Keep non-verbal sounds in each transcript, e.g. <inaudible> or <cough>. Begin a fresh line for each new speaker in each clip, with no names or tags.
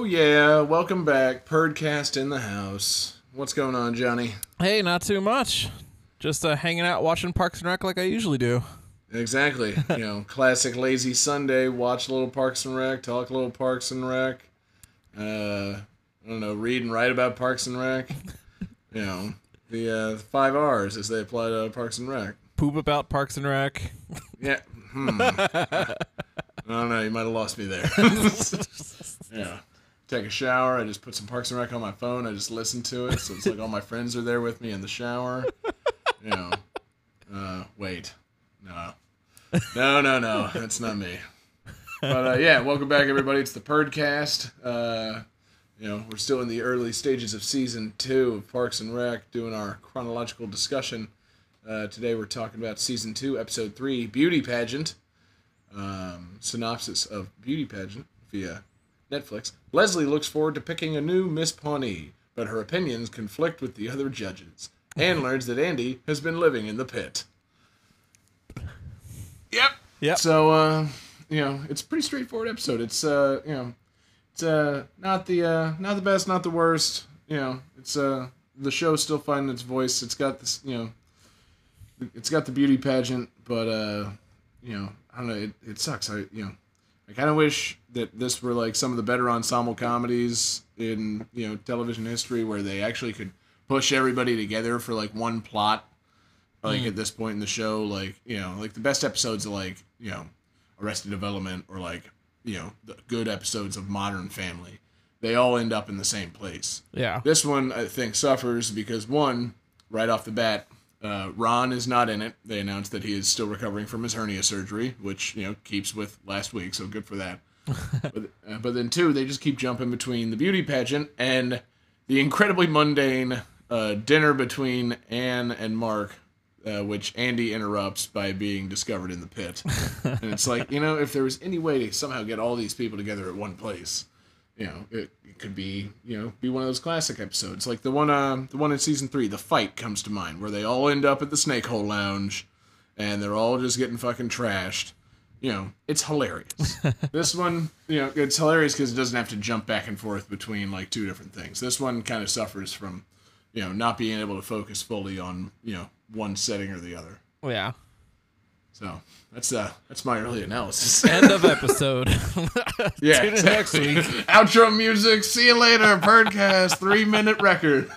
Oh yeah, welcome back. Perdcast in the house. What's going on, Johnny?
Hey, not too much. Just uh, hanging out watching Parks and Rec like I usually do.
Exactly. <laughs> you know, classic lazy Sunday. Watch a little Parks and Rec. Talk a little Parks and Rec. Uh, I don't know. Read and write about Parks and Rec. <laughs> You know, the uh, five R's as they apply to Parks and Rec.
Poop about Parks and Rec.
Yeah. <laughs> Hmm. I don't know. You might have lost me there. yeah. Take a shower. I just put some Parks and Rec on my phone. I just listen to it. So it's like all my friends are there with me in the shower. You know. Uh, wait. No. No, no, no. That's not me. But uh, yeah, welcome back, everybody. It's the Perdcast. Uh, you know, we're still in the early stages of season two of Parks and Rec, doing our chronological discussion. Uh, today we're talking about season two, episode three, Beauty Pageant. Um, synopsis of Beauty Pageant via Netflix. Leslie looks forward to picking a new Miss Pawnee, but her opinions conflict with the other judges. Ann learns that Andy has been living in the pit. Yep.
Yep.
So, uh, you know, it's a pretty straightforward episode. It's, uh, you know, it's uh, not the uh, not the best, not the worst. You know, it's uh, the show's still finding its voice. It's got this, you know, it's got the beauty pageant, but uh, you know, I don't know. It, it sucks. I you know, I kind of wish that this were like some of the better ensemble comedies in you know television history, where they actually could push everybody together for like one plot. Like at mm. this point in the show, like you know, like the best episodes of like you know, Arrested Development or like you know the good episodes of Modern Family, they all end up in the same place.
Yeah.
This one, I think, suffers because one, right off the bat, uh, Ron is not in it. They announced that he is still recovering from his hernia surgery, which you know keeps with last week, so good for that. <laughs> but, uh, but then two, they just keep jumping between the beauty pageant and the incredibly mundane uh, dinner between Ann and Mark, uh, which Andy interrupts by being discovered in the pit. <laughs> and it's like you know, if there was any way to somehow get all these people together at one place, you know, it, it could be, you know, be one of those classic episodes, like the one, uh, the one in season three, the fight comes to mind, where they all end up at the Snake Hole Lounge, and they're all just getting fucking trashed. You know, it's hilarious. <laughs> this one, you know, it's hilarious because it doesn't have to jump back and forth between like two different things. This one kind of suffers from, you know, not being able to focus fully on, you know, one setting or the other.
Yeah.
So that's uh that's my early analysis. <laughs>
End of episode.
Yeah, <laughs>
Tune in next week.
Outro music. See you later. Podcast three minute record.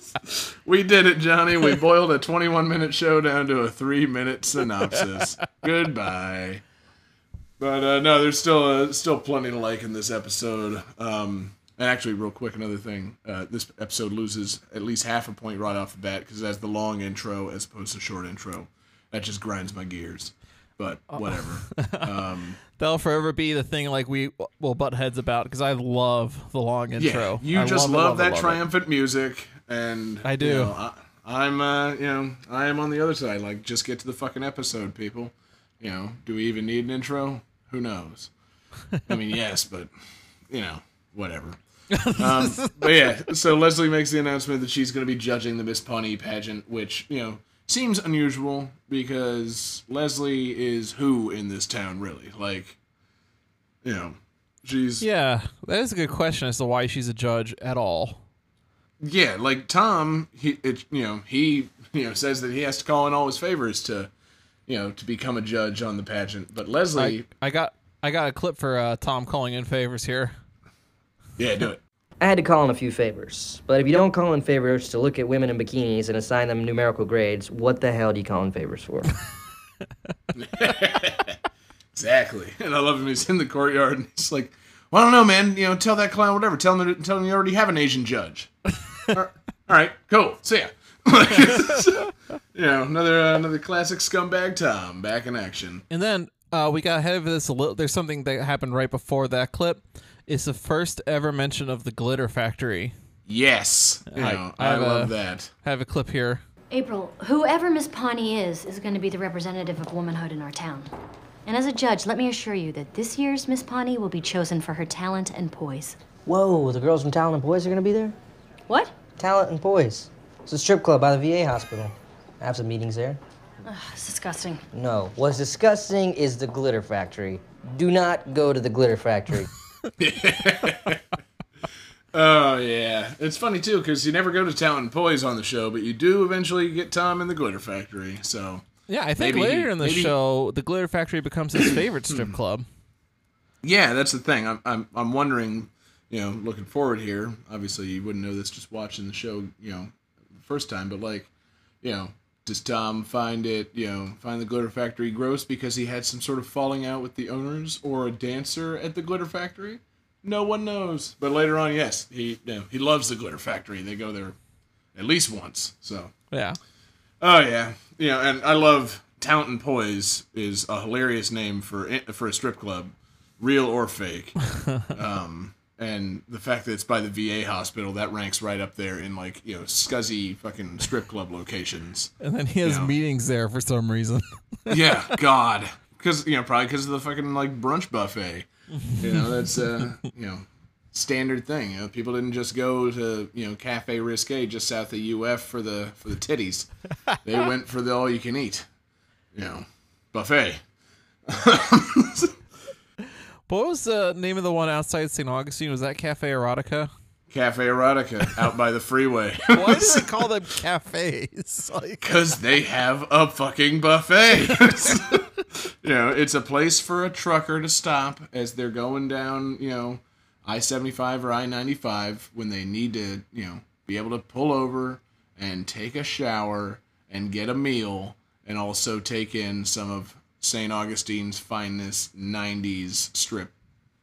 <laughs> we did it, Johnny. We boiled a 21 minute show down to a three minute synopsis. Goodbye. But uh, no, there's still uh, still plenty to like in this episode. Um, and actually, real quick, another thing: uh, this episode loses at least half a point right off the bat because it has the long intro as opposed to short intro. That just grinds my gears. But whatever. <laughs> Um,
That'll forever be the thing like we will butt heads about because I love the long intro.
Yeah, you
I
just
it,
love,
it,
that
love it.
triumphant music, and
I do.
You know, I, I'm, uh, you know, I am on the other side. Like, just get to the fucking episode, people. You know, do we even need an intro? Who knows? I mean, yes, <laughs> but you know, whatever. <laughs> Um, but yeah, so Leslie makes the announcement that she's going to be judging the Miss Pawnee pageant, which you know seems unusual because Leslie is who in this town, really? Like, you know, she's
Yeah, that is a good question as to why she's a judge at all.
Yeah, like Tom, he it, you know he you know says that he has to call in all his favors to, you know, to become a judge on the pageant. But Leslie,
I, I got I got a clip for uh, Tom calling in favors here.
yeah, do it.
I had to call in a few favors. But if you don't call in favors to look at women in bikinis and assign them numerical grades, what the hell do you call in favors for? <laughs>
Exactly. And I love him. He's in the courtyard and he's like, "Well, I don't know, man. You know, tell that clown whatever. Tell him that, tell him you already have an Asian judge." <laughs> all right, all right, cool. See ya. <laughs> you know, another uh, another classic scumbag Tom back in action.
And then uh, we got ahead of this a little. There's something that happened right before that clip. It's the first ever mention of the glitter factory.
Yes, you
I-
know,
I
I, love
a-
that.
I have a clip here.
April, whoever Miss Pawnee is, is going to be the representative of womanhood in our town. And as a judge, let me assure you that this year's Miss Pawnee will be chosen for her talent and poise.
Whoa, the girls from Talent and Poise are gonna be there?
What?
Talent and Poise. It's a strip club by the VA hospital. I have some meetings there.
It's disgusting.
No, what's disgusting is the glitter factory. Do not go to the glitter factory. <laughs> <laughs>
Oh yeah, it's funny too because you never go to Talent and Poise on the show, but you do eventually get Tom in the Glitter Factory. So
Yeah, I think
Maybe-
later in the
maybe-
show, the Glitter Factory becomes his favorite strip hmm. club.
yeah, that's the thing. I'm I'm I'm wondering, you know, looking forward here. Obviously, you wouldn't know this just watching the show, you know, first time, but like, you know, does Tom find it, you know, find the Glitter Factory gross because he had some sort of falling out with the owners or a dancer at the Glitter Factory? No one knows. But later on, yes, he you know, he loves the Glitter Factory. They go there at least once. So
Yeah.
Oh yeah, you know, and I love Talent and Poise is a hilarious name for for a strip club, real or fake. <laughs> um, and the fact that it's by the VA hospital that ranks right up there in like you know scuzzy fucking strip club locations.
And then he has
Yeah.
meetings there for some reason. <laughs>
yeah, God, because you know probably because of the fucking like brunch buffet. You know that's uh you know standard thing. You know people didn't just go to you know Cafe Risque just south of UF for the for the titties. They went for the all you can eat. You know buffet. <laughs>
what was the name of the one outside St. Augustine? Was that Cafe Erotica?
Cafe Erotica out by the freeway. <laughs>
Why do they call them cafes? <laughs> Like,
Because they have a fucking buffet. <laughs> you know, it's a place for a trucker to stop as they're going down, you know, I 75 or I 95 when they need to, you know, be able to pull over and take a shower and get a meal and also take in some of St. Augustine's finest 90s strip,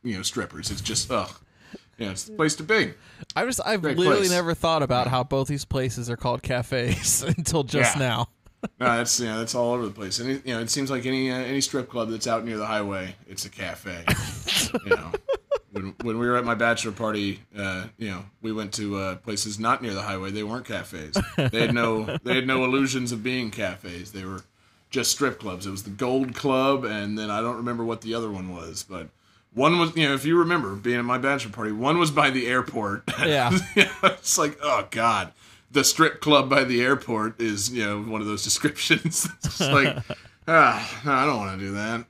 you know, strippers. It's just, ugh. Yeah, it's the place to be.
I just I've
Great
literally
place.
never thought about how both these places are called cafes <laughs> until just
Yeah.
now.
No, that's yeah, that's all over the place. And it, you know, it seems like any uh, any strip club that's out near the highway, it's a cafe. <laughs> you know, when when we were at my bachelor party, uh, you know, we went to uh, places not near the highway. They weren't cafes. They had no they had no illusions of being cafes. They were just strip clubs. It was the Gold Club, and then I don't remember what the other one was, but. One was, you know, if you remember being at my bachelor party, one was by the airport. <laughs>
Yeah.
it's like, oh god, the strip club by the airport is, you know, one of those <laughs> descriptions. <laughs> it's just like, ah, no, I don't want to do that.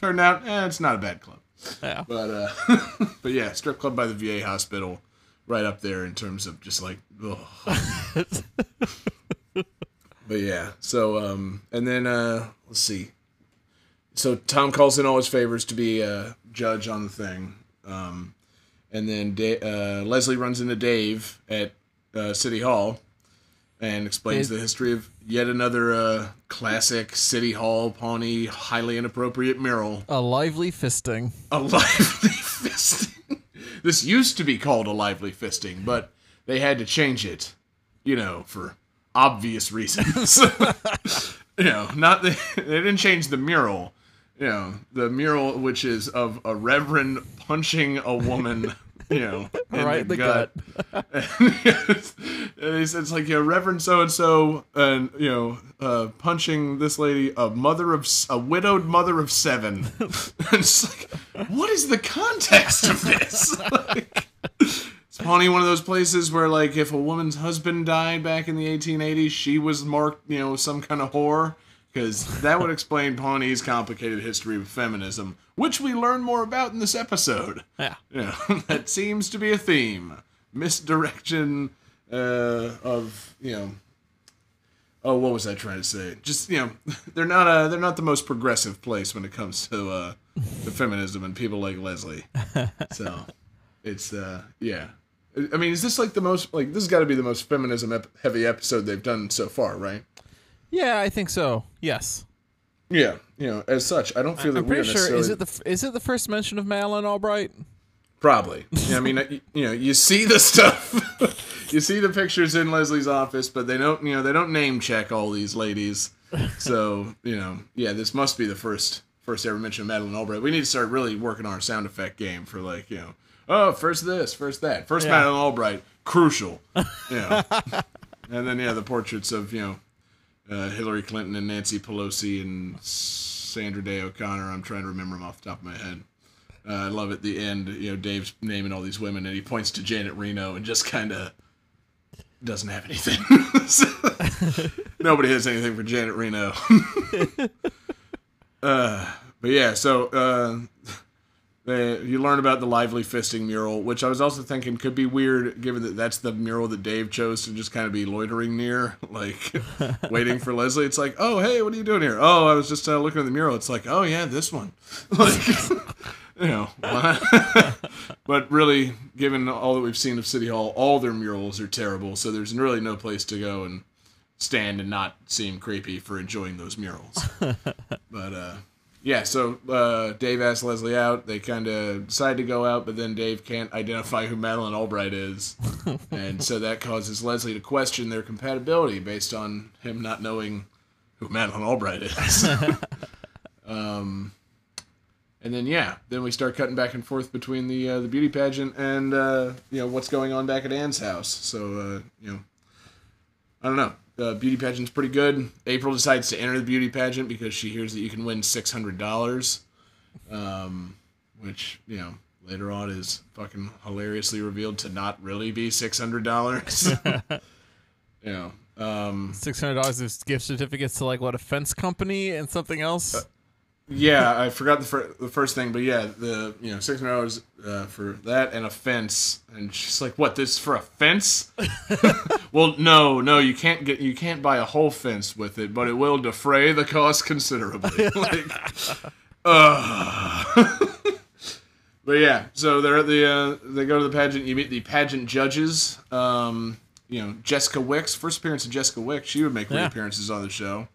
Turned out, eh, it's not a bad club,
Yeah.
but uh, but yeah, strip club by the VA hospital, right up there in terms of just like, ugh. But yeah, so um, and then uh, let's see. So Tom calls in all his favors to be a judge on the thing. Um, and then da- uh, Leslie runs into Dave at uh, City Hall and explains
Dave-
the history of yet another uh, classic City Hall Pawnee highly inappropriate mural.
A lively fisting.
A lively <laughs> fisting. This used to be called a lively fisting, but they had to change it, you know, for obvious reasons. <laughs> you know, not the, they didn't change the mural. You know, the mural which is of a reverend punching a woman. You know, in
Right in
the,
the
gut. and <laughs> he said it's like, you know, Reverend so and so, and you know, uh, punching this lady, a mother of a widowed mother of seven. <laughs> and it's like, what is the context of this? like, it's Pawnee one of those places where, like, if a woman's husband died back in the 1880s, she was marked, you know, some kind of whore. Because that would explain Pawnee's complicated history of feminism, which we learn more about in this episode.
Yeah.
You know, <laughs> that seems to be a theme. Misdirection uh, of, you know, oh, what was I trying to say? Just, you know, <laughs> they're not uh they're not the most progressive place when it comes to uh to feminism and people like Leslie. <laughs> So, it's uh yeah. I- mean, is this like the most like this has got to be the most feminism ep- heavy episode they've done so far, right?
Yeah, I think so. Yes.
Yeah, you know, as such, I don't feel that
I'm
we're
pretty sure. Is it the is it the first mention of Madeleine Albright?
Probably. Yeah, I mean, <laughs> you, you know, you see the stuff, <laughs> you see the pictures in Leslie's office, but they don't, you know, they don't name check all these ladies. So, <laughs> you know, yeah, this must be the first first ever mention of Madeleine Albright. We need to start really working on our sound effect game for like, you know, oh, first this, first that, first
Yeah.
Madeleine Albright, crucial. Yeah, <laughs> and then yeah, the portraits of you know uh, Hillary Clinton and Nancy Pelosi and Sandra Day O'Connor. I'm trying to remember them off the top of my head. Uh, I love at the end, you know, Dave's naming all these women, and he points to Janet Reno and just kind of doesn't have anything. <laughs> So, nobody has anything for Janet Reno. <laughs> uh, but yeah, so uh, They, you learn about the lively fisting mural, which I was also thinking could be weird, given that that's the mural that Dave chose to just kind of be loitering near, <laughs> like <laughs> waiting for Leslie. It's like, oh hey, what are you doing here? Oh, I was just uh, looking at the mural. It's like, oh yeah, this one. <laughs> like, you know, but really, given all that we've seen of City Hall, all their murals are terrible. So there's really no place to go and stand and not seem creepy for enjoying those murals. but uh, yeah, so uh, Dave asks Leslie out. They kind of decide to go out, but then Dave can't identify who Madeleine Albright is, <laughs> and so that causes Leslie to question their compatibility based on him not knowing who Madeleine Albright is. <laughs> um, and then yeah, then we start cutting back and forth between the uh, the beauty pageant and uh, you know what's going on back at Ann's house. So uh, you know, I don't know. The beauty pageant's pretty good. April decides to enter the beauty pageant because she hears that you can win six hundred dollars, um, which you know later on is fucking hilariously revealed to not really be six hundred dollars. <laughs> you know, um,
Six hundred dollars of gift certificates to like what a fence company and something else.
Yeah, I forgot the, fir- the first thing, but yeah, the you know six hundred dollars uh, for that and a fence, and she's like, "What? This for a fence?" <laughs> well, no, no, you can't get you can't buy a whole fence with it, but it will defray the cost considerably. <laughs> like, uh. <laughs> but yeah, so they're at the uh, they go to the pageant. You meet the pageant judges. Um, you know, Jessica Wicks, first appearance of Jessica Wicks. She would make
Yeah.
reappearances on the show.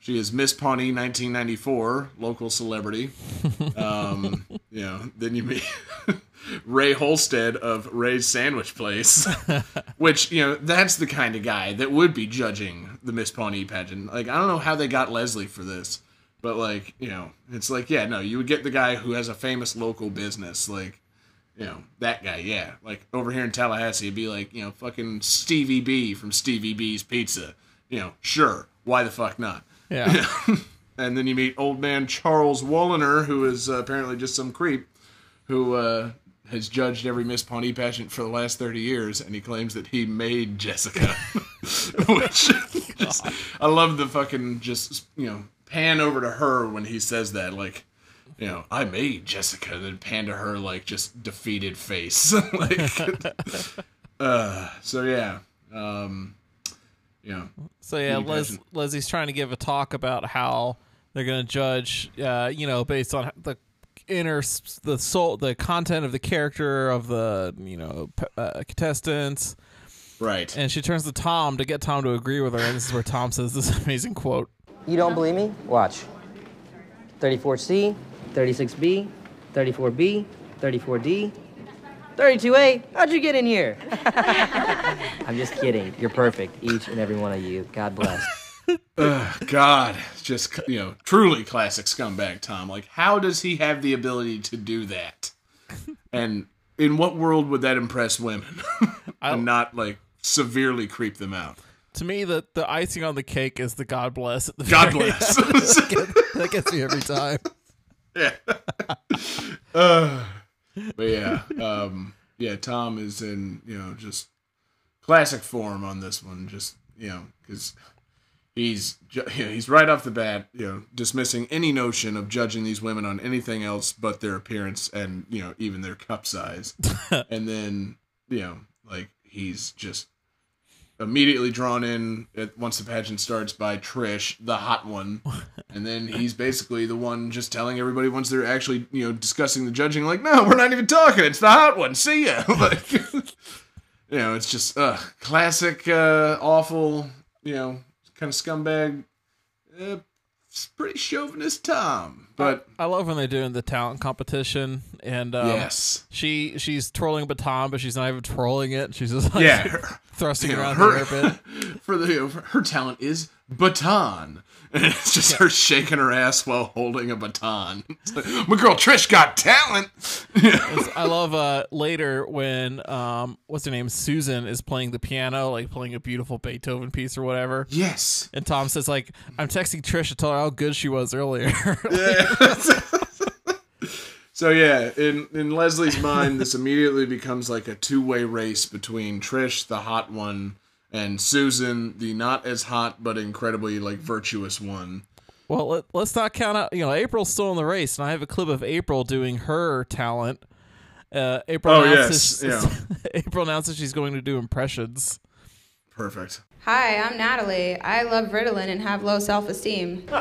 She is Miss Pawnee, 1994, local celebrity. <laughs> Um, you know, then you meet <laughs> Ray Holstead of Ray's Sandwich Place, <laughs> which you know that's the kind of guy that would be judging the Miss Pawnee pageant. Like I don't know how they got Leslie for this, but like you know, it's like yeah, no, you would get the guy who has a famous local business, like you know that guy. Yeah, like over here in Tallahassee, it'd be like you know fucking Stevie B from Stevie B's Pizza. You know, sure, why the fuck not?
Yeah. <laughs>
And then you meet old man Charles Wolliner, who is uh, apparently just some creep who uh, has judged every Miss Pawnee pageant for the last 30 years, and he claims that he made Jessica. <laughs> <laughs> Which, just, I love the fucking just, you know, pan over to her when he says that. Like, you know, I made Jessica, and then pan to her, like, just defeated face. like, uh, so yeah. Um, you know,
So yeah,
Beauty
Les-
pageant.
Leslie's trying to give a talk about how they're going to judge, uh, you know, based on the inner, the soul, the content of the character of the, you know, uh, contestants.
right.
And she turns to Tom to get Tom to agree with her, and this is where Tom says this <laughs> amazing quote.
You don't believe me? Watch. 34C, 36B, 34B, 34D, 32A. How'd you get in here? <laughs> I'm just kidding. You're perfect, each and every one of you. God bless. <laughs>
God, just you know, truly classic scumbag Tom. Like, how does he have the ability to do that? And in what world would that impress women, <laughs> and not like severely creep them out?
To me, the, the icing on the cake is the God bless. At the
God
very
bless.
that gets me every time.
yeah. Uh, but yeah, um, yeah. Tom is in you know just classic form on this one. Just you know because he's you know, he's right off the bat you know dismissing any notion of judging these women on anything else but their appearance and you know even their cup size. <laughs> and then you know like he's just immediately drawn in at, once the pageant starts by Trish, the hot one, <laughs> and then he's basically the one just telling everybody once they're actually you know discussing the judging, like, no, we're not even talking. It's the hot one. See ya. <laughs> like, <laughs> you know, it's just uh, classic, uh, awful, you know, kind of scumbag. Uh, pretty chauvinist Tom, but
I love when they're doing the talent competition, and um,
yes,
she she's twirling a baton, but she's not even twirling it. She's just like
yeah. <laughs> her-
thrusting
know,
around
her,
the air. <laughs>
for the you know, her talent is baton. <laughs> And it's just her shaking her ass while holding a baton. <laughs> It's like, My girl Trish got talent.
I <laughs> love uh later when um what's her name Susan is playing the piano, like playing a beautiful Beethoven piece or whatever.
yes.
And Tom says like, "I'm texting Trish to tell her how good she was earlier." yeah.
So yeah, in in Leslie's mind, this immediately becomes like a two way race between Trish, the hot one, and Susan, the not as hot but incredibly like virtuous one.
Well, let, let's not count out. You know, April's still in the race, and I have a clip of April doing her talent. Uh, April
Oh,
announces,
yes, <laughs>
April announces she's going to do impressions.
Perfect.
Hi, I'm Natalie. I love Ritalin and have low self esteem. <laughs>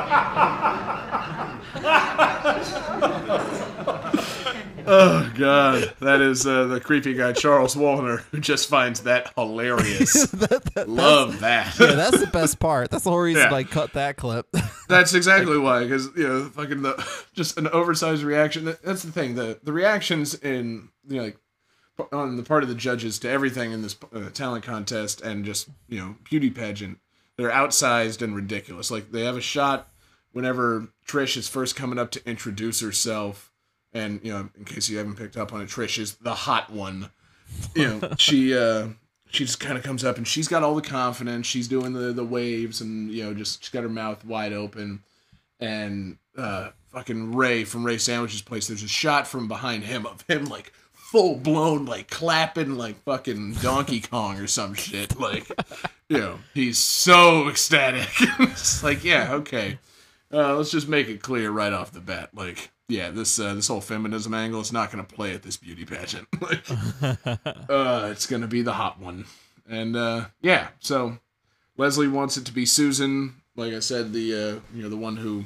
Oh God, that is uh, the creepy guy Charles Wallner who just finds that hilarious. <laughs> Love that.
Yeah, that's the best part. That's the whole reason
Yeah.
I cut that clip. <laughs>
That's exactly why, because you know, fucking the just an oversized reaction. That- That's the thing. The the reactions in you know like p- on the part of the judges to everything in this uh, talent contest and just you know beauty pageant, they're outsized and ridiculous. Like they have a shot whenever Trish is first coming up to introduce herself, and you know, in case you haven't picked up on it, Trish is the hot one. You know, <laughs> she uh she just kind of comes up and she's got all the confidence. She's doing the the waves and you know just she's got her mouth wide open. And uh fucking Ray from Ray Sandwich's place. There's a shot from behind him of him like full blown like clapping like fucking Donkey Kong or some shit. Like you know he's so ecstatic. <laughs> it's like yeah okay. Uh, let's just make it clear right off the bat. Like, yeah, this uh, this whole feminism angle is not going to play at this beauty pageant. <laughs> like, <laughs> uh, it's going to be the hot one, and uh, yeah. So Leslie wants it to be Susan. Like I said, the uh, you know the one who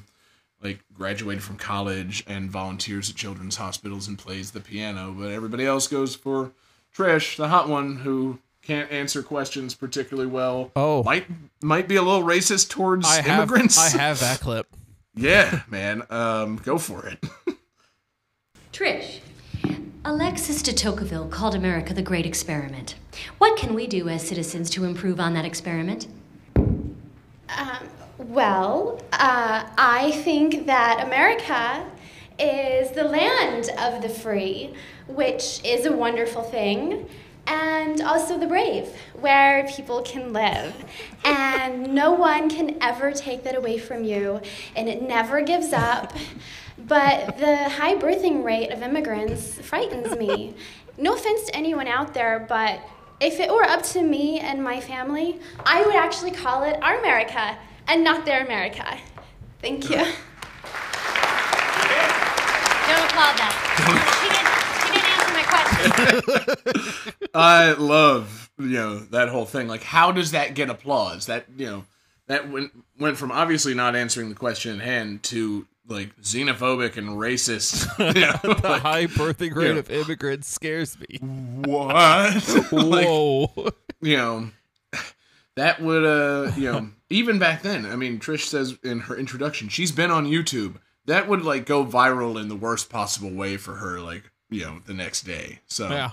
like graduated from college and volunteers at children's hospitals and plays the piano. But everybody else goes for Trish, the hot one who can't answer questions particularly well.
Oh.
might might be a little racist towards
I have
immigrants.
I have that clip. <laughs>
Yeah, man. Um, go for it. <laughs>
Trish. Alexis de Tocqueville called America the Great Experiment. What can we do as citizens to improve on that experiment?
Well, uh, I think that America is the land of the free, which is a wonderful thing, and also the brave, where people can live. And no one can ever take that away from you, and it never gives up. But the high birthing rate of immigrants frightens me. No offense to anyone out there, but if it were up to me and my family, I would actually call it our America and not their America. Thank you. <laughs>
Don't applaud that. she, didn't, she didn't answer my question. <laughs>
I love you know that whole thing. Like, how does that get applause? That you know that went went from obviously not answering the question at hand to like xenophobic and racist. <laughs> You know,
The
like,
high birthing rate
yeah.
of immigrants scares me.
what? like,
Whoa.
you know that would uh you know <laughs> even back then i mean trish says in her introduction she's been on youtube that would like go viral in the worst possible way for her like you know the next day so
yeah.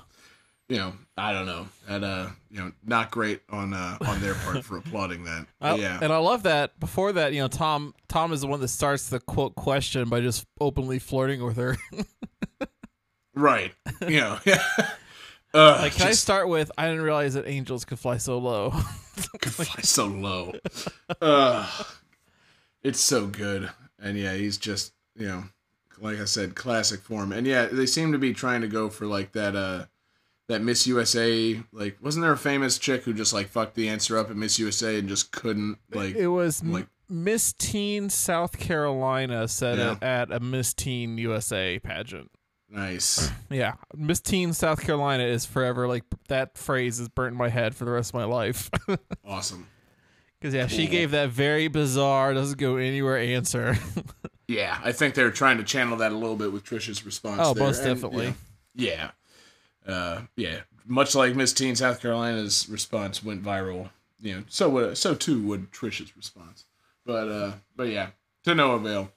you know i don't know that uh you know not great on uh on their part for <laughs> applauding that
I-
yeah
And I love that. Before that, you know, Tom Tom is the one that starts the quote question by just openly flirting with her. <laughs>
right you know yeah uh,
like, can I start with? I didn't realize that angels could fly so low. <laughs>
could fly so low <laughs> uh it's so good and yeah he's just you know like i said classic form and yeah they seem to be trying to go for like that uh that miss usa like wasn't there a famous chick who just like fucked the answer up at miss usa and just couldn't like
it was
like-
Miss Teen South Carolina said
Yeah.
it at a Miss Teen USA pageant.
Nice
Yeah, Miss Teen South Carolina is forever like that phrase is burnt in my head for the rest of my life. <laughs>
awesome
Because yeah, she gave that very bizarre, doesn't go anywhere answer. <laughs>
yeah i think they're trying to channel that a little bit with trisha's response
Oh,
there.
most
And,
definitely.
yeah yeah. uh yeah much like miss teen south carolina's response went viral you know so would so too would trisha's response but uh but yeah to no avail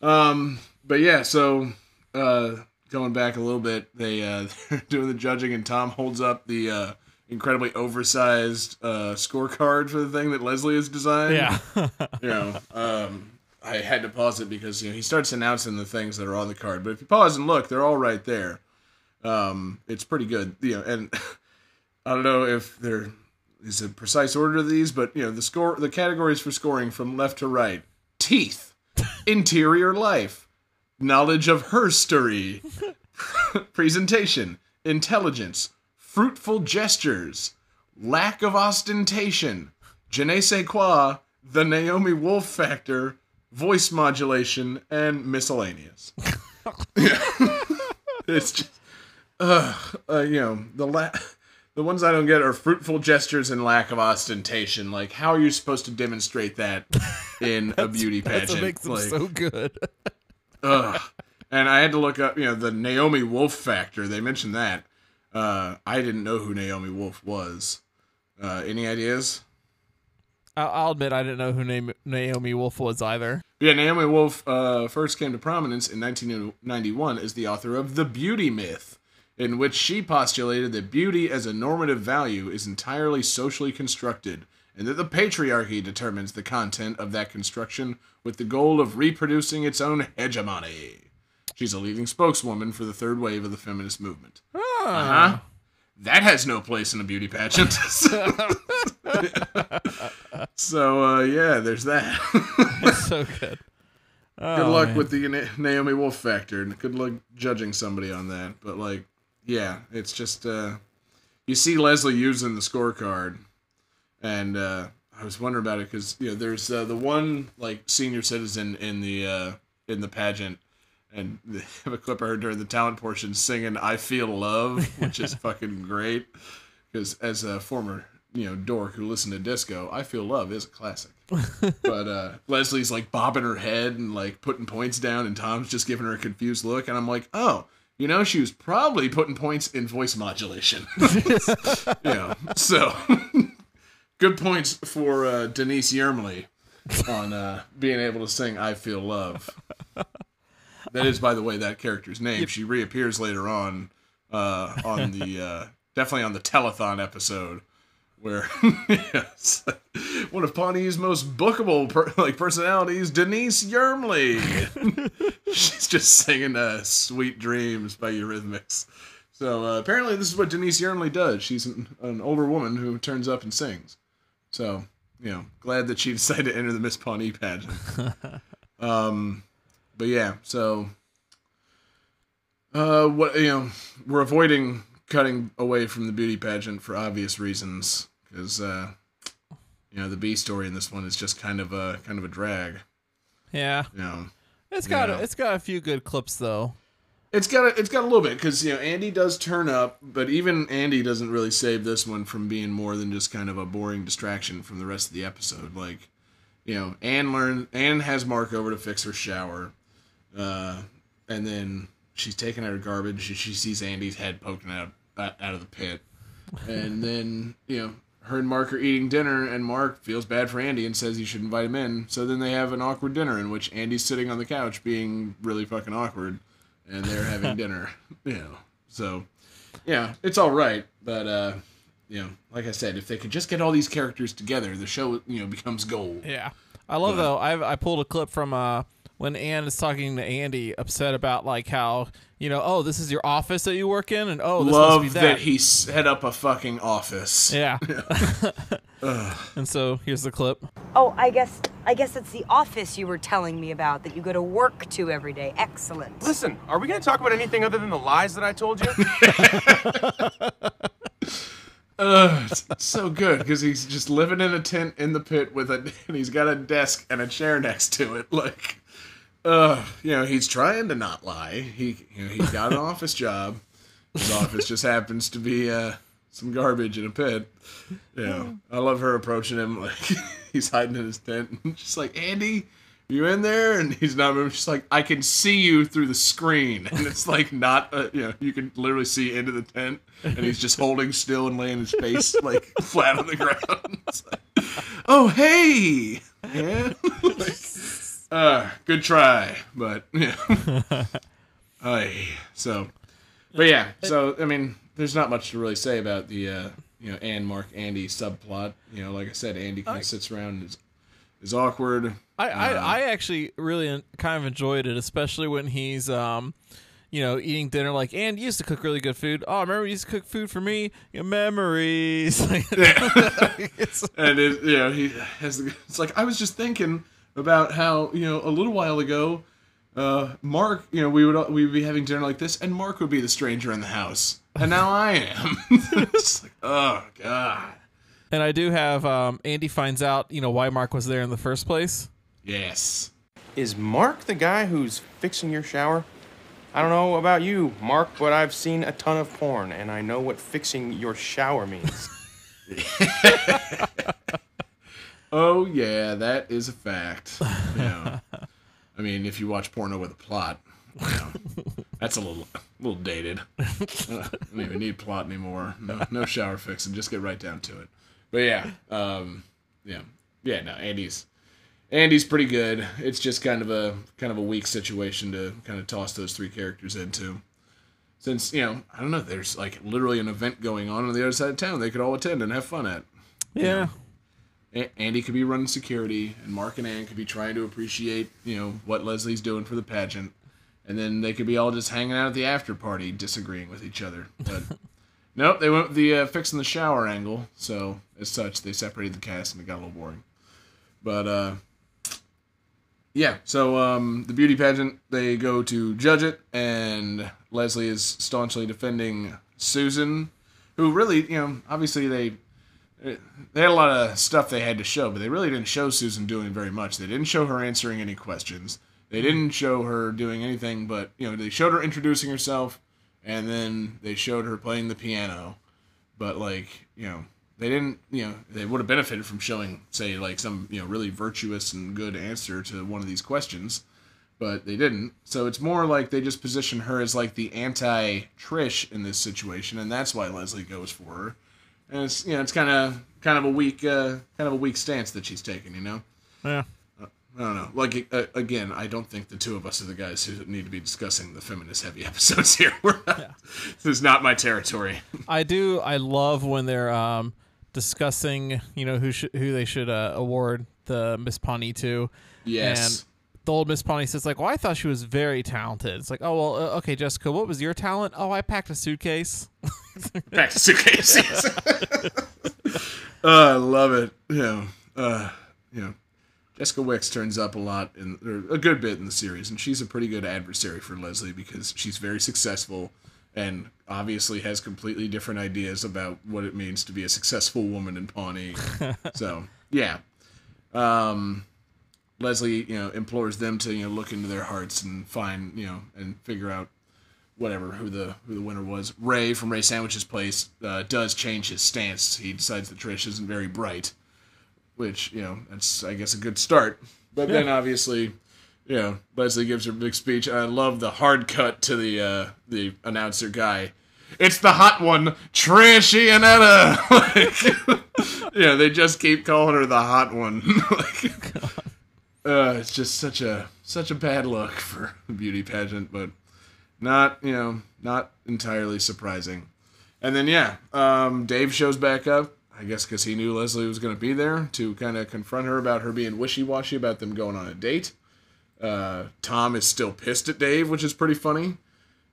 um but yeah so uh going back a little bit they uh <laughs> they're doing the judging and tom holds up the uh incredibly oversized uh scorecard for the thing that leslie has designed
yeah, <laughs>
you know, um, I had to pause it because you know he starts announcing the things that are on the card. But if you pause and look, they're all right there. Um, it's pretty good, you know. And <laughs> I don't know if there is a precise order of these, but you know the score, the categories for scoring from left to right: teeth, interior life, knowledge of herstory, <laughs> presentation, intelligence, fruitful gestures, lack of ostentation, je ne sais quoi, the Naomi Wolf factor, voice modulation, and miscellaneous. <laughs> It's just, uh, uh, you know, the la- the ones I don't get are fruitful gestures and lack of ostentation. Like, how are you supposed to demonstrate that in a beauty pageant?
That's what makes them
like,
so good.
Ugh. And I had to look up, you know, the Naomi Wolf factor. They mentioned that. Uh, I didn't know who Naomi Wolf was. Uh, any ideas?
I'll, I'll admit I didn't know who Naomi Wolf was either.
Yeah, Naomi Wolf uh, first came to prominence in 1991 as the author of The Beauty Myth, in which she postulated that beauty as a normative value is entirely socially constructed, and that the patriarchy determines the content of that construction with the goal of reproducing its own hegemony. She's a leading spokeswoman for the third wave of the feminist movement. Uh huh. That has no place in a beauty pageant. <laughs> so, uh, yeah, there's that. <laughs>
It's so good.
Good
Oh,
luck
man.
with the Naomi Wolf factor, and good luck judging somebody on that. But like, yeah, it's just uh, you see Leslie using the scorecard, and uh, I was wondering about it because you know there's uh, the one like senior citizen in the uh, in the pageant, and <laughs> they have a clip of her during the talent portion singing "I Feel Love," which is <laughs> fucking great. Because as a former you know dork who listened to disco, "I Feel Love" is a classic <laughs> but uh, Leslie's like bobbing her head and like putting points down, and Tom's just giving her a confused look, and I'm like, oh, you know, she was probably putting points in voice modulation. yeah, so good points for uh, Denise Yermley on uh, being able to sing "I Feel Love." That is, by the way, that character's name. She reappears later on uh, on the uh, <laughs> definitely on the telethon episode where <laughs> one of Pawnee's most bookable per, like personalities, Denise Yermley. <laughs> She's just singing uh, "Sweet Dreams" by Eurythmics. So uh, apparently, this is what Denise Yermley does. She's an, an older woman who turns up and sings. So you know, glad that she <laughs> decided to enter the Miss Pawnee pageant. <laughs> um, but yeah, so uh, what you know, we're avoiding cutting away from the beauty pageant for obvious reasons because uh, you know the B story in this one is just kind of a kind of a drag.
Yeah,
You know,
it's got
Yeah.
it's got a few good clips though.
It's got a, it's got a little bit because you know Andy does turn up, but even Andy doesn't really save this one from being more than just kind of a boring distraction from the rest of the episode. Like, you know, Ann learn Ann has Mark over to fix her shower, uh, and then she's taking out her garbage. She, she sees Andy's head poking out out out of the pit, and then you know her and Mark are eating dinner, and Mark feels bad for Andy and says he should invite him in. So then they have an awkward dinner in which Andy's sitting on the couch being really fucking awkward, and they're having <laughs> dinner. You know, so yeah, it's all right, but uh, you know, like I said, if they could just get all these characters together, the show you know becomes gold.
Yeah, I love though. I I pulled a clip from uh when Ann is talking to Andy, upset about like how you know, oh, this is your office that you work in, and oh, this must be
Love
that.
that he set up a fucking office.
yeah. <laughs> <laughs> and so here's the clip.
Oh, I guess I guess it's the office you were telling me about that you go to work to every day. Excellent.
Listen, are we going to talk about anything other than the lies that I told you? <laughs>
Ugh, it's so good because he's just living in a tent in the pit with a, and he's got a desk and a chair next to it. Like, uh, you know, he's trying to not lie. He, you know, he's got an <laughs> office job. His office just happens to be uh, some garbage in a pit. You know, I love her approaching him like <laughs> he's hiding in his tent, and <laughs> like Andy. You in there? And he's not moving. She's like, I can see you through the screen, and it's like not, uh, you know, you can literally see into the tent, and he's just holding still and laying his face like flat on the ground. Like, oh hey, yeah, Like, uh, good try, but yeah, <laughs> Aye. so, but yeah, so I mean, there's not much to really say about the, uh, you know, Ann, Mark, Andy subplot. You know, like I said, Andy kind of sits around and is, is awkward.
I, I, I actually really kind of enjoyed it, especially when he's, um, you know, eating dinner. Like, and you used to cook really good food. Oh, remember you used to cook food for me? Your memories. <laughs> <laughs> It's-
and it, you know he has it's like I was just thinking about how you know a little while ago, uh, Mark, you know we would we would be having dinner like this, and Mark would be the stranger in the house, and now I am. <laughs> it's like oh god,
and I do have um, Andy finds out, you know, why Mark was there in the first place.
yes,
Is Mark the guy who's fixing your shower? I don't know about you, Mark, but I've seen a ton of porn, and I know what fixing your shower means. <laughs>
Oh yeah, that is a fact. Yeah. I mean, if you watch porno with a plot, you know, that's a little a little dated. I don't even need plot anymore. No, no shower fixing. Just get right down to it. But yeah, um, yeah, yeah. No, Andy's Andy's pretty good. It's just kind of a kind of a weak situation to kind of toss those three characters into. Since you know, I don't know, there's like literally an event going on on the other side of town they could all attend and have fun at.
Yeah.
A- Andy could be running security, and Mark and Ann could be trying to appreciate, you know, what Leslie's doing for the pageant, and then they could be all just hanging out at the after party, disagreeing with each other. But <laughs> nope, they went with the uh, fixing the shower angle. So as such, they separated the cast, and it got a little boring. But uh, yeah, so um, the beauty pageant, they go to judge it, and Leslie is staunchly defending Susan, who really, you know, obviously they they had a lot of stuff they had to show, but they really didn't show Susan doing very much. They didn't show her answering any questions. They didn't show her doing anything but, you know, they showed her introducing herself and then they showed her playing the piano. But like, you know, they didn't, you know, they would have benefited from showing say like some, you know, really virtuous and good answer to one of these questions, but they didn't. So it's more like they just position her as like the anti Trish in this situation and that's why Leslie goes for her and it's you know it's kind of kind of a weak uh, kind of a weak stance that she's taking. You know,
Yeah.
I don't know. Like uh, again, I don't think the two of us are the guys who need to be discussing the feminist heavy <laughs> episodes here. We're This is not my territory.
I do. I love when they're um, discussing, you know, who should who they should uh, award the Miss Pawnee to.
Yes.
And the old Miss Pawnee says, like, "Well, I thought she was very talented." It's like, "Oh well, uh, okay, Jessica, what was your talent?" "Oh, I packed a suitcase." <laughs>
packed a suitcase. <laughs> oh, <laughs> I love it. You know, uh, know, Jessica Wicks turns up a lot in or a good bit in the series, and she's a pretty good adversary for Leslie because she's very successful and obviously has completely different ideas about what it means to be a successful woman in Pawnee. so yeah, um, Leslie, you know, implores them to you know look into their hearts and find you know and figure out whatever who the who the winner was. Ray from Ray Sandwich's place uh, does change his stance. He decides that Trish isn't very bright, which you know that's I guess a good start. But then obviously, you know, Leslie gives her big speech. I love the hard cut to the uh, the announcer guy. It's the hot one, Trish Iannetta. <laughs> like, <laughs> yeah, they just keep calling her the hot one. <laughs> like, uh, it's just such a such a bad look for a beauty pageant, but not you know not entirely surprising. And then yeah, um, Dave shows back up. I guess because he knew Leslie was going to be there to kind of confront her about her being wishy washy about them going on a date. Uh, Tom is still pissed at Dave, which is pretty funny.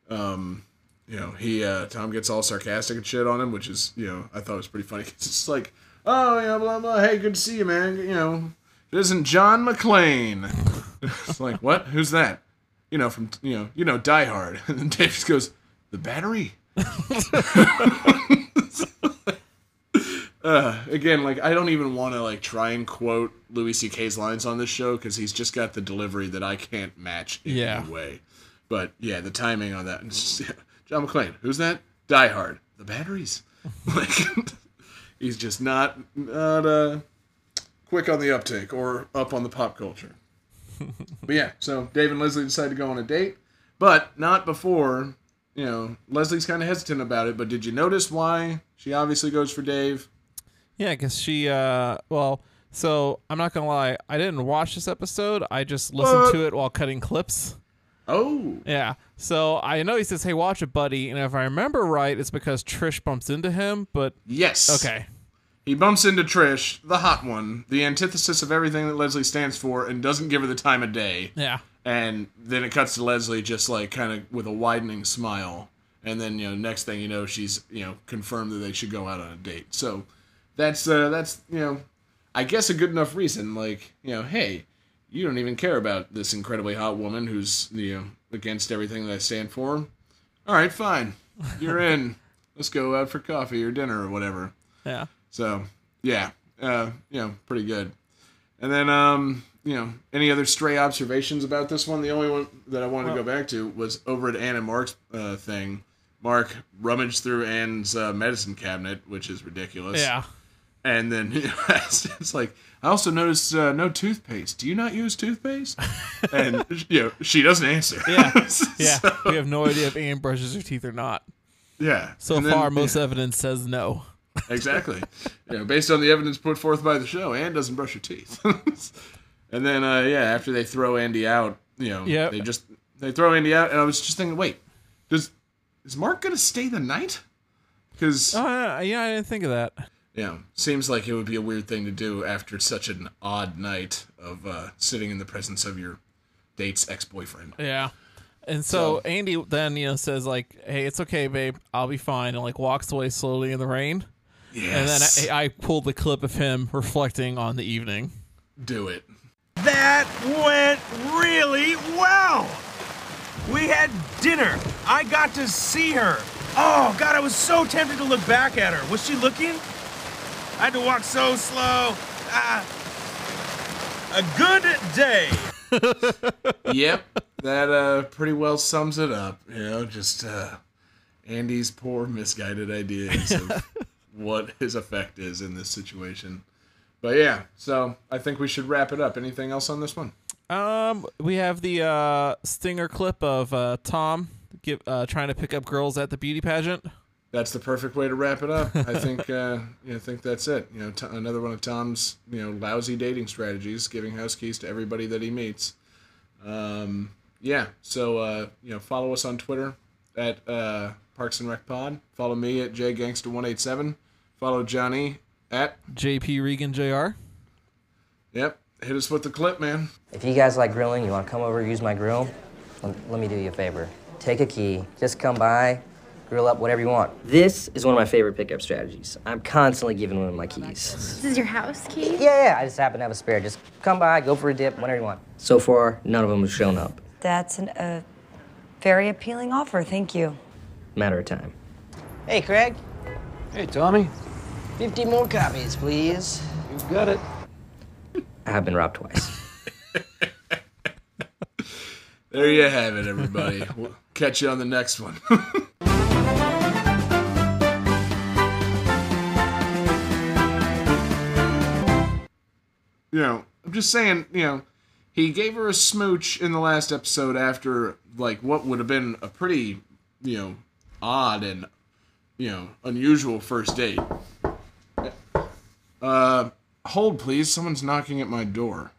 Um, you know, he uh, Tom gets all sarcastic and shit on him, which is you know I thought it was pretty funny. it's just like, oh yeah, blah blah. Hey, good to see you, man. You know, it isn't John McClane. it's like what? Who's that? You know from you know you know Die Hard. <laughs> And then Dave just goes, the battery. <laughs> uh, again, like I don't even want to like try and quote Louis C.K.'s lines on this show because he's just got the delivery that I can't match in
Yeah.
any way. But yeah, the timing on that. <laughs> John McClane, who's that? Die Hard. The batteries. like he's just not not uh, quick on the uptake or up on the pop culture. <laughs> but yeah, so Dave and Leslie decide to go on a date, but not before. You know, Leslie's kind of hesitant about it. But did you notice why she obviously goes for Dave?
Yeah, because she, uh, well, so I'm not gonna lie, I didn't watch this episode. I just listened to it while cutting clips.
Oh,
Yeah, so I know he says, "Hey, watch it, buddy," and if I remember right, it's because Trish bumps into him. But
yes.
okay,
He bumps into Trish, the hot one, the antithesis of everything that Leslie stands for, and doesn't give her the time of day.
yeah,
And then it cuts to Leslie just like kind of with a widening smile. And then, you know, next thing you know, she's, you know, confirmed that they should go out on a date. So that's, uh, that's, you know, I guess a good enough reason. Like, you know, hey, you don't even care about this incredibly hot woman who's, you know, against everything that I stand for. All right, fine. You're <laughs> in. Let's go out for coffee or dinner or whatever.
yeah,
So yeah, uh, you know, pretty good. And then um, you know any other stray observations about this one. The only one that I wanted to go back to was over at Ann and Mark's uh, thing. Mark rummaged through Ann's uh, medicine cabinet, which is ridiculous.
Yeah.
And then you <laughs> know, it's like, I also noticed uh, no toothpaste. Do you not use toothpaste? <laughs> and you know, she doesn't answer.
Yeah. Yeah. <laughs>
So-
we have no idea if Ann brushes her teeth or not.
yeah.
So
And then-
far, most evidence says no. <laughs>
exactly. You know, based on the evidence put forth by the show, Ann doesn't brush her teeth. <laughs> and then, uh, yeah, after they throw Andy out, you know,
Yep.
they just they throw Andy out, and I was just thinking, wait, does is Mark gonna stay the night? Because
Oh, yeah, yeah, I didn't think of that.
Yeah, seems like it would be a weird thing to do after such an odd night of uh, sitting in the presence of your date's ex boyfriend.
Yeah. And so,
So-
Andy then, you know, says like, "Hey, it's okay, babe. I'll be fine," and like walks away slowly in the rain.
Yes.
And then I, I pulled the clip of him reflecting on the evening.
do it.
That went really well. We had dinner. I got to see her. Oh, God, I was so tempted to look back at her. Was she looking? I had to walk so slow. Ah. A good day. <laughs>
yep, that uh, pretty well sums it up. You know, just uh, Andy's poor misguided ideas of <laughs> what <laughs> his effect is in this situation. But yeah, so I think we should wrap it up. Anything else on this one?
Um, we have the uh, stinger clip of uh, Tom give, uh, trying to pick up girls at the beauty pageant.
That's the perfect way to wrap it up. <laughs> I think. Uh, you know, I think that's it. You know, t- another one of Tom's you know lousy dating strategies, giving house keys to everybody that he meets. Um, yeah. So uh, you know, follow us on Twitter at uh, Parks and Rec Pod. Follow me at jgangster187. Follow Johnny at
JP Regan Jr.
Yep. Hit us with the clip, man.
If you guys like grilling, you want to come over use my grill, let, let me do you a favor. Take a key, just come by, grill up whatever you want. This is one of my favorite pickup strategies. I'm constantly giving one of my keys.
This is your house key?
Yeah, yeah, I just happen to have a spare. Just come by, go for a dip, whenever you want. So far, none of them have shown up.
That's an, a very appealing offer, thank you.
Matter of time.
Hey, Craig.
Hey, Tommy.
50 more copies, please.
You got it.
I have been robbed twice. <laughs>
There you have it, everybody. <laughs> we'll catch you on the next one. <laughs> you know, I'm just saying, you know, he gave her a smooch in the last episode after like what would have been a pretty, you know, odd and you know, unusual first date. Uh hold please, someone's knocking at my door.